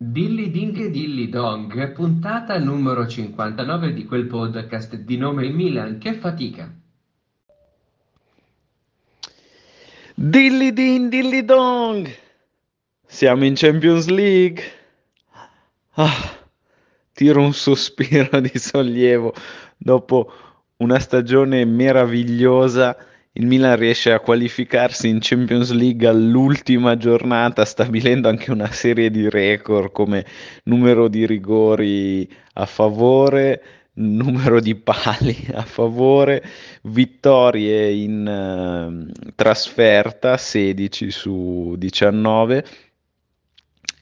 Dilly Ding Dilly Dong, puntata numero 59 di quel podcast di nome Milan, che fatica. Dilly Din Dilly Dong, siamo in Champions League. Ah, tiro un sospiro di sollievo dopo una stagione meravigliosa il Milan riesce a qualificarsi in Champions League all'ultima giornata, stabilendo anche una serie di record come numero di rigori a favore, numero di pali a favore, vittorie in uh, trasferta 16 su 19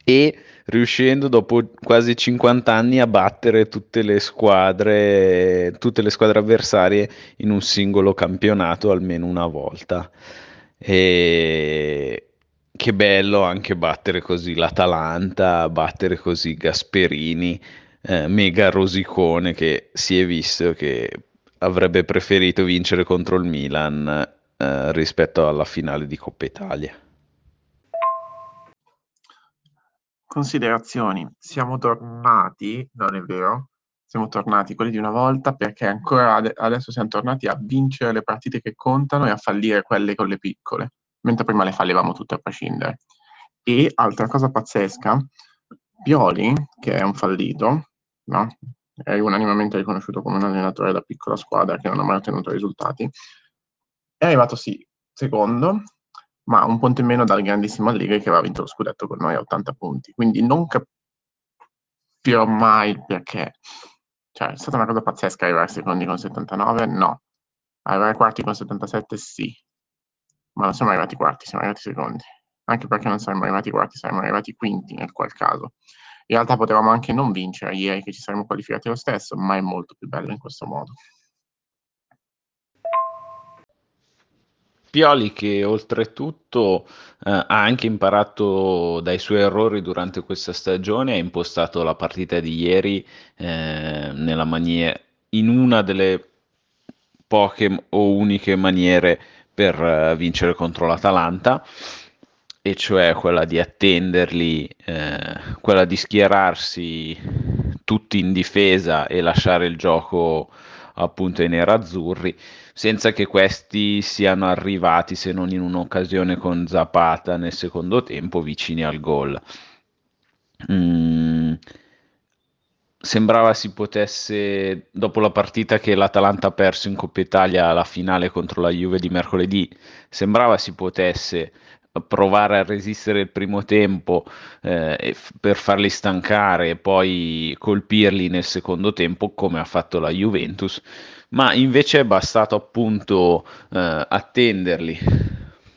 e riuscendo dopo quasi 50 anni a battere tutte le squadre, tutte le squadre avversarie in un singolo campionato almeno una volta. E che bello anche battere così l'Atalanta, battere così Gasperini, eh, mega rosicone che si è visto che avrebbe preferito vincere contro il Milan eh, rispetto alla finale di Coppa Italia. Considerazioni. Siamo tornati, non è vero, siamo tornati quelli di una volta perché ancora ade- adesso siamo tornati a vincere le partite che contano e a fallire quelle con le piccole, mentre prima le fallivamo tutte a prescindere. E altra cosa pazzesca, Pioli, che è un fallito, no? è unanimamente riconosciuto come un allenatore da piccola squadra che non ha mai ottenuto risultati, è arrivato sì secondo ma un punto in meno dal grandissimo Allegri che aveva vinto lo scudetto con noi a 80 punti. Quindi non capirò mai il perché. Cioè, è stata una cosa pazzesca arrivare secondi con 79? No. Arrivare quarti con 77? Sì. Ma non siamo arrivati quarti, siamo arrivati secondi. Anche perché non saremmo arrivati quarti, saremmo arrivati quinti nel qual caso. In realtà potevamo anche non vincere ieri, che ci saremmo qualificati lo stesso, ma è molto più bello in questo modo. Pioli che oltretutto eh, ha anche imparato dai suoi errori durante questa stagione, ha impostato la partita di ieri eh, nella maniera, in una delle poche o uniche maniere per uh, vincere contro l'Atalanta, e cioè quella di attenderli, eh, quella di schierarsi tutti in difesa e lasciare il gioco appunto ai nerazzurri, senza che questi siano arrivati, se non in un'occasione con Zapata nel secondo tempo, vicini al gol. Mm, sembrava si potesse, dopo la partita che l'Atalanta ha perso in Coppa Italia la finale contro la Juve di mercoledì, sembrava si potesse provare a resistere il primo tempo eh, per farli stancare e poi colpirli nel secondo tempo come ha fatto la Juventus, ma invece è bastato appunto eh, attenderli,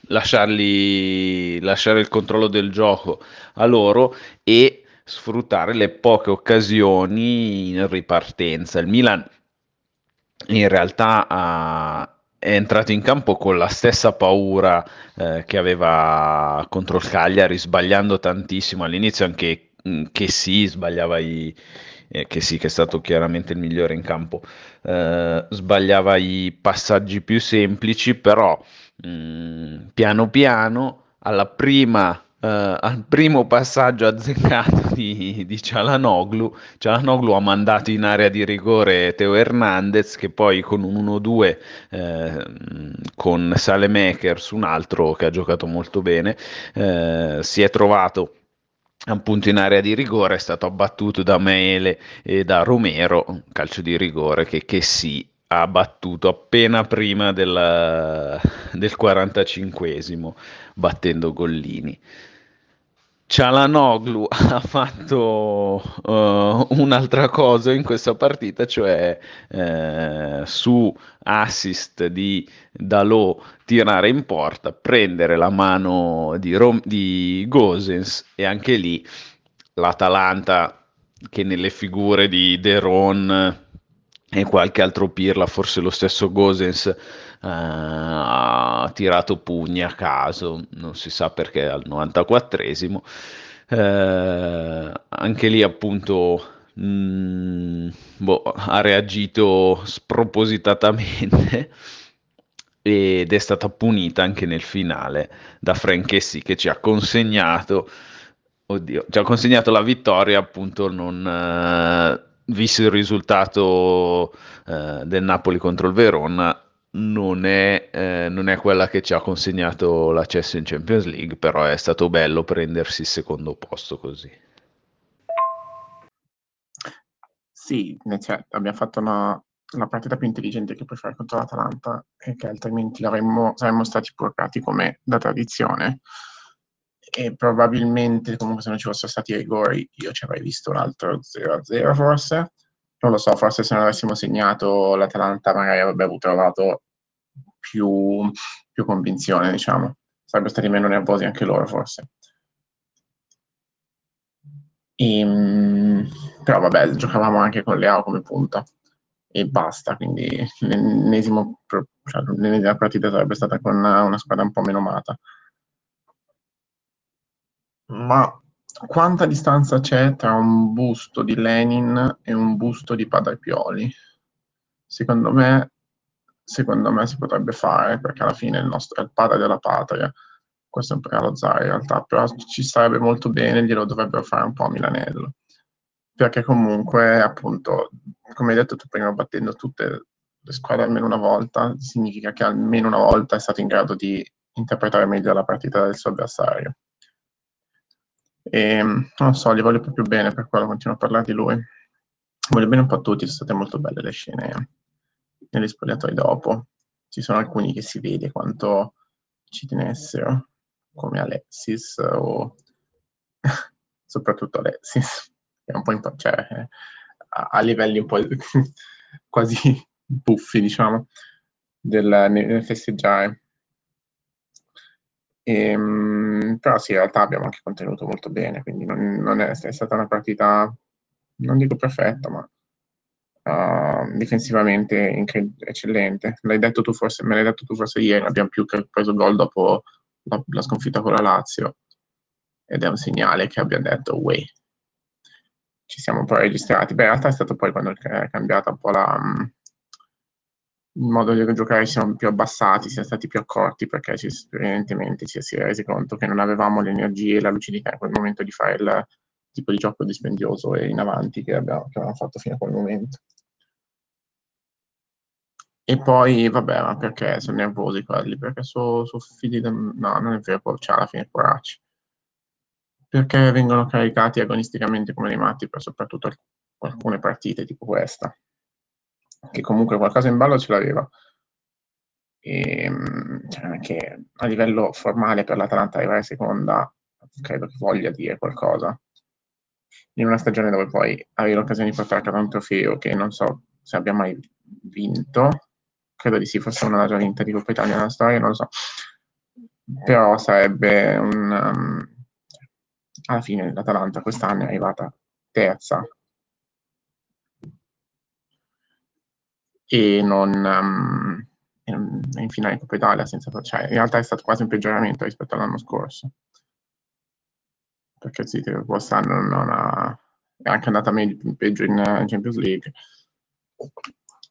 lasciarli, lasciare il controllo del gioco a loro e sfruttare le poche occasioni in ripartenza. Il Milan in realtà ha è entrato in campo con la stessa paura eh, che aveva contro il Cagliari, sbagliando tantissimo all'inizio, anche mm, che sì, sbagliava i, eh, che sì, che è stato chiaramente il migliore in campo, eh, sbagliava i passaggi più semplici, però mh, mm, piano piano alla prima Uh, al primo passaggio azzeccato di, di Cialanoglu, Cialanoglu ha mandato in area di rigore Teo Hernandez che poi con un 1-2 eh, con Salemakers, un altro che ha giocato molto bene, eh, si è trovato appunto in area di rigore, è stato abbattuto da Mele e da Romero, calcio di rigore che, che sì ha battuto appena prima del, del 45esimo battendo Gollini. Cialanoglu ha fatto uh, un'altra cosa in questa partita, cioè eh, su assist di Dalò tirare in porta, prendere la mano di, Rom- di Gosens e anche lì l'Atalanta che nelle figure di De Ron e qualche altro pirla, forse lo stesso Gosens ha tirato pugni a caso, non si sa perché al 94esimo. Uh, anche lì appunto mh, mm, boh, ha reagito spropositatamente ed è stata punita anche nel finale da Frankessi che ci ha consegnato Oddio, ci ha consegnato la vittoria, appunto, non, eh, visto il risultato eh, del Napoli contro il Verona, non è, eh, non è, quella che ci ha consegnato l'accesso in Champions League, però è stato bello prendersi il secondo posto così. Sì, certo, abbiamo fatto una, una, partita più intelligente che puoi fare contro l'Atalanta e che altrimenti saremmo stati portati come da tradizione e probabilmente comunque se non ci fossero stati i rigori io ci avrei visto un altro 0-0 forse non lo so, forse se non avessimo segnato l'Atalanta magari avrebbe trovato più, più convinzione, diciamo. Sarebbero stati meno nervosi anche loro, forse. E, ehm, però vabbè, giocavamo anche con Leao come punta e basta, quindi l'ennesima cioè, partita sarebbe stata con una squadra un po' meno mata. Ma quanta distanza c'è tra un busto di Lenin e un busto di Padre Pioli? Secondo me, secondo me si potrebbe fare, perché alla fine il nostro è il padre della patria. Questo è un regalo Zara in realtà, però ci starebbe molto bene, glielo dovrebbero fare un po' a Milanello. Perché comunque, appunto, come hai detto tu prima, battendo tutte le squadre almeno una volta, significa che almeno una volta è stato in grado di interpretare meglio la partita del suo avversario. E non so, gli voglio proprio bene, per quello continuo a parlare di lui. Voglio bene un po' a tutti, sono state molto belle le scene negli spogliatoi dopo. Ci sono alcuni che si vede quanto ci tenessero, come Alexis o soprattutto Alexis, che è un po' imp- cioè, a, a, livelli un po' quasi buffi, diciamo, del, nel festeggiare. E, ehm, però sì, in realtà abbiamo anche contenuto molto bene, quindi non, non è, è, stata una partita, non dico perfetta, ma uh, difensivamente incred- eccellente. L'hai detto tu forse, me l'hai detto tu forse ieri, abbiamo più che preso gol dopo la, la sconfitta con la Lazio ed è un segnale che abbia detto, way, ci siamo un po' registrati. Beh, in realtà è stato poi quando è cambiata un po' la il modo di giocare si siamo più abbassati, siamo stati più accorti perché ci, evidentemente ci si è resi conto che non avevamo le energie e la lucidità in quel momento di fare il tipo di gioco dispendioso e in avanti che, abbiamo, che avevamo fatto fino a quel momento. E poi, vabbè, ma perché sono nervosi quelli? Perché sono so figli del... No, non è vero, c'è alla fine poracci. Perché vengono caricati agonisticamente come dei matti per soprattutto alcune partite tipo questa che comunque qualcosa in ballo ce l'aveva. E, ehm, cioè, anche a livello formale per l'Atalanta arrivare seconda, credo che voglia dire qualcosa. In una stagione dove poi avevi l'occasione di portare a casa un trofeo che non so se abbia mai vinto, credo di sì, forse una già vinta di Coppa Italia nella storia, non lo so. Però sarebbe un... Um, alla fine l'Atalanta quest'anno è arrivata terza e non um, in finale Coppa Italia senza cioè, in realtà è stato quasi un peggioramento rispetto all'anno scorso. Perché sì, quest'anno non ha, è anche andata meglio, peggio in Champions League.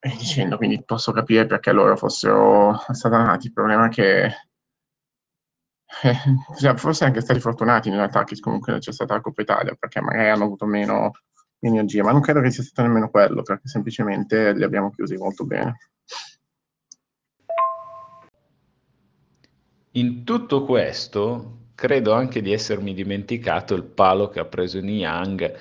E dicendo quindi posso capire perché loro fossero satanati il problema è che eh, cioè, forse anche stati fortunati in realtà che comunque c'è stata la Coppa Italia perché magari hanno avuto meno energia, ma non credo che sia stato nemmeno quello, perché semplicemente li abbiamo chiusi molto bene. In tutto questo, credo anche di essermi dimenticato il palo che ha preso Niang.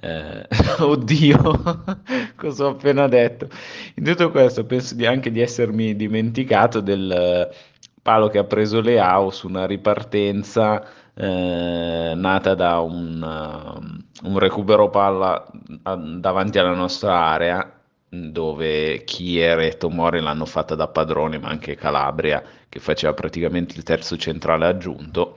Eh, oddio, cosa ho appena detto. In tutto questo, penso di anche di essermi dimenticato del palo che ha preso Leao su una ripartenza eh, nata da un, uh, un, recupero palla a, davanti alla nostra area dove Kier e Tomori l'hanno fatta da padrone ma anche Calabria che faceva praticamente il terzo centrale aggiunto.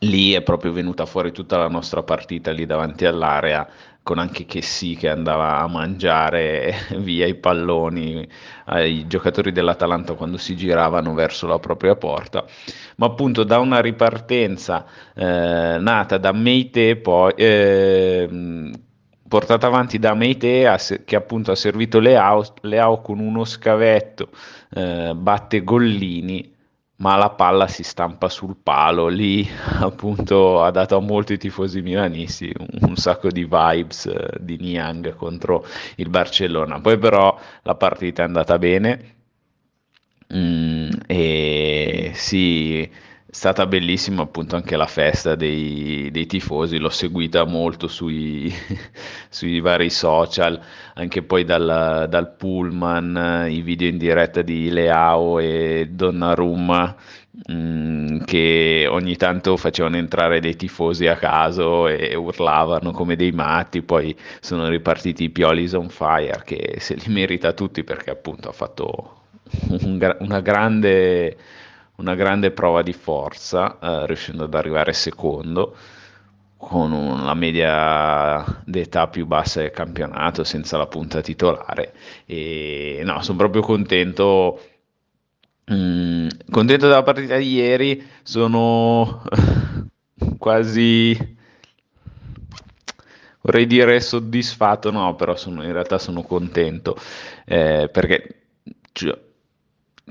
Lì è proprio venuta fuori tutta la nostra partita lì davanti all'area con anche che sì che andava a mangiare via i palloni ai giocatori dell'Atalanta quando si giravano verso la propria porta, ma appunto da una ripartenza eh, nata da Meite poi eh, portata avanti da Meite che appunto ha servito Leao, Leao con uno scavetto eh, batte Gollini ma la palla si stampa sul palo, lì appunto ha dato a molti tifosi milanisti un, sacco di vibes eh, di Niang contro il Barcellona, poi però la partita è andata bene. Mm, e sì è stata bellissima appunto anche la festa dei, dei tifosi, l'ho seguita molto sui, sui vari social, anche poi dal, dal, pullman, i video in diretta di Leao e Donnarumma mh, mm, che ogni tanto facevano entrare dei tifosi a caso e urlavano come dei matti, poi sono ripartiti i Piolis on fire che se li merita tutti perché appunto ha fatto un, una grande una grande prova di forza, eh, riuscendo ad arrivare secondo con una media d'età più bassa del campionato senza la punta titolare. E no, sono proprio contento mm, contento della partita di ieri. Sono quasi vorrei dire soddisfatto no però sono, in realtà sono contento eh, perché ci,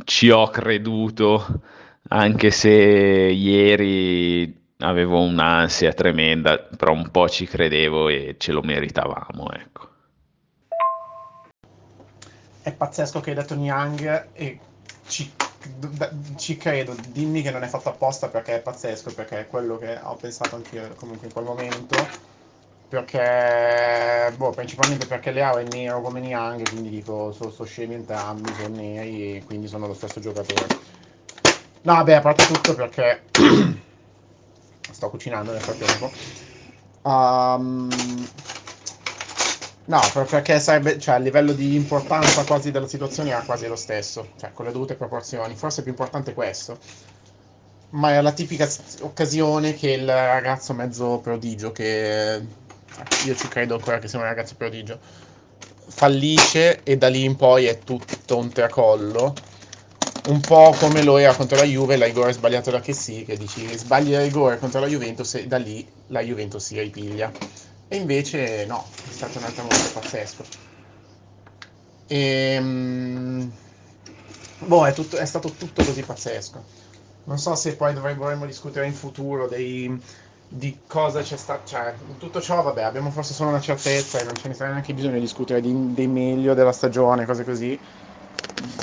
ci ho creduto anche se ieri avevo un'ansia tremenda, però un po' ci credevo e ce lo meritavamo, ecco. È pazzesco che hai detto Niang e ci, ci, credo, dimmi che non è fatto apposta perché è pazzesco, perché è quello che ho pensato anch'io comunque in quel momento. Perché, boh, principalmente perché Leao è nero come Niang, quindi dico, sono, sono scemi entrambi, sono neri e quindi sono lo stesso giocatore. No, vabbè, a parte tutto perché sto cucinando nel frattempo. Um, no, perché sarebbe, cioè, a livello di importanza quasi della situazione era quasi lo stesso, cioè con le dovute proporzioni. Forse è più importante questo. Ma è la tipica occasione che il ragazzo mezzo prodigio, che io ci credo ancora che sia un ragazzo prodigio, fallisce e da lì in poi è tutto un tracollo un po' come lo era contro la Juve, la rigore sbagliato da che sì, che dici sbagli la rigore contro la Juventus e da lì la Juventus si ripiglia. E invece no, è stato un altro momento pazzesco. E, ehm, boh, è, tutto, è, stato tutto così pazzesco. Non so se poi dovremmo discutere in futuro dei, di cosa c'è stato. Cioè, in tutto ciò, vabbè, abbiamo forse solo una certezza e non ce ne sarà neanche bisogno di discutere di, dei meglio della stagione, cose così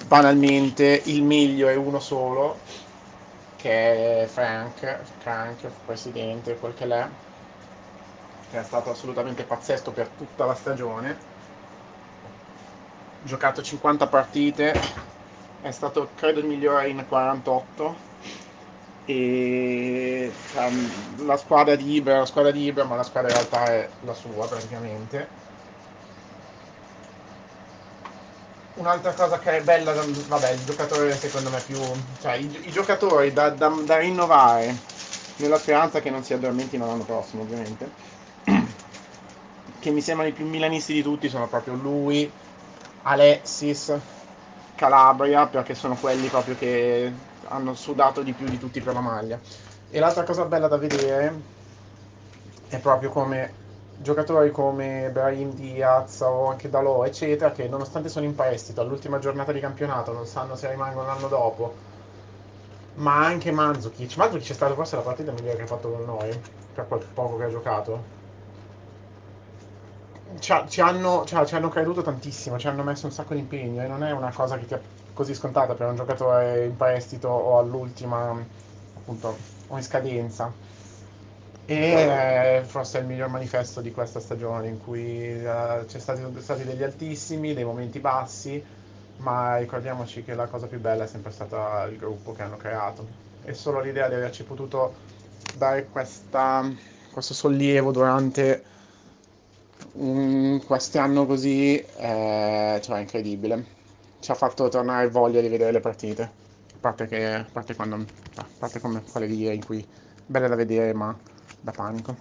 banalmente il meglio è uno solo, che è Frank, Frank, presidente, quel che l'è, che è stato assolutamente pazzesco per tutta la stagione. Giocato 50 partite, è stato credo il migliore in 48 e um, la squadra di Ibra, la squadra di Ibra, ma la squadra in realtà è la sua praticamente. Un'altra cosa che è bella, vabbè, il giocatore secondo me più, cioè i, i giocatori da, da, da, rinnovare nella speranza che non si addormentino l'anno prossimo ovviamente, che mi sembrano i più milanisti di tutti sono proprio lui, Alexis, Calabria, perché sono quelli proprio che hanno sudato di più di tutti per la maglia. E l'altra cosa bella da vedere è proprio come giocatori come Brahim Diaz o anche Dalò, eccetera, che nonostante sono in prestito all'ultima giornata di campionato, non sanno se rimangono l'anno dopo, ma anche Mandzukic. Mandzukic è stato forse la partita migliore che ha fatto con noi, per quel poco che ha giocato. Ci, ci, hanno, ci, ci, hanno, creduto tantissimo, ci hanno messo un sacco di impegno e non è una cosa che ti così scontata per un giocatore in prestito o all'ultima, appunto, o in scadenza e forse è il miglior manifesto di questa stagione in cui uh, c'è stati, stati, degli altissimi, dei momenti bassi, ma ricordiamoci che la cosa più bella è sempre stata il gruppo che hanno creato e solo l'idea di averci potuto dare questa, questo sollievo durante um, quest'anno così eh, cioè, è incredibile. Ci ha fatto tornare voglia di vedere le partite, a parte, che, a parte, quando, a parte come quelle di ieri in cui belle da vedere ma da panico.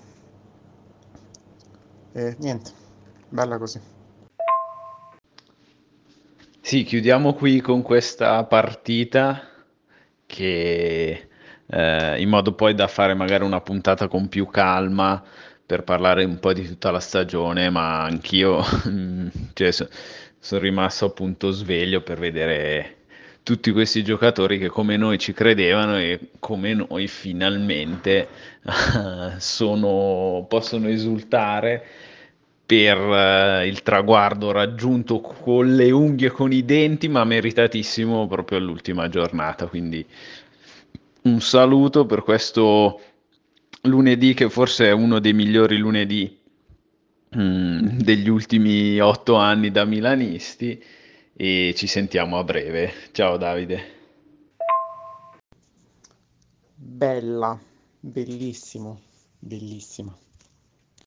E niente, bella così. Sì, chiudiamo qui con questa partita che eh, in modo poi da fare magari una puntata con più calma per parlare un po' di tutta la stagione, ma anch'io cioè, sono rimasto appunto sveglio per vedere tutti questi giocatori che come noi ci credevano e come noi finalmente sono, possono esultare per uh, il traguardo raggiunto con le unghie e con i denti, ma meritatissimo proprio all'ultima giornata. Quindi un saluto per questo lunedì che forse è uno dei migliori lunedì mm, degli ultimi otto anni da milanisti e ci sentiamo a breve. Ciao Davide. Bella, bellissimo, bellissima.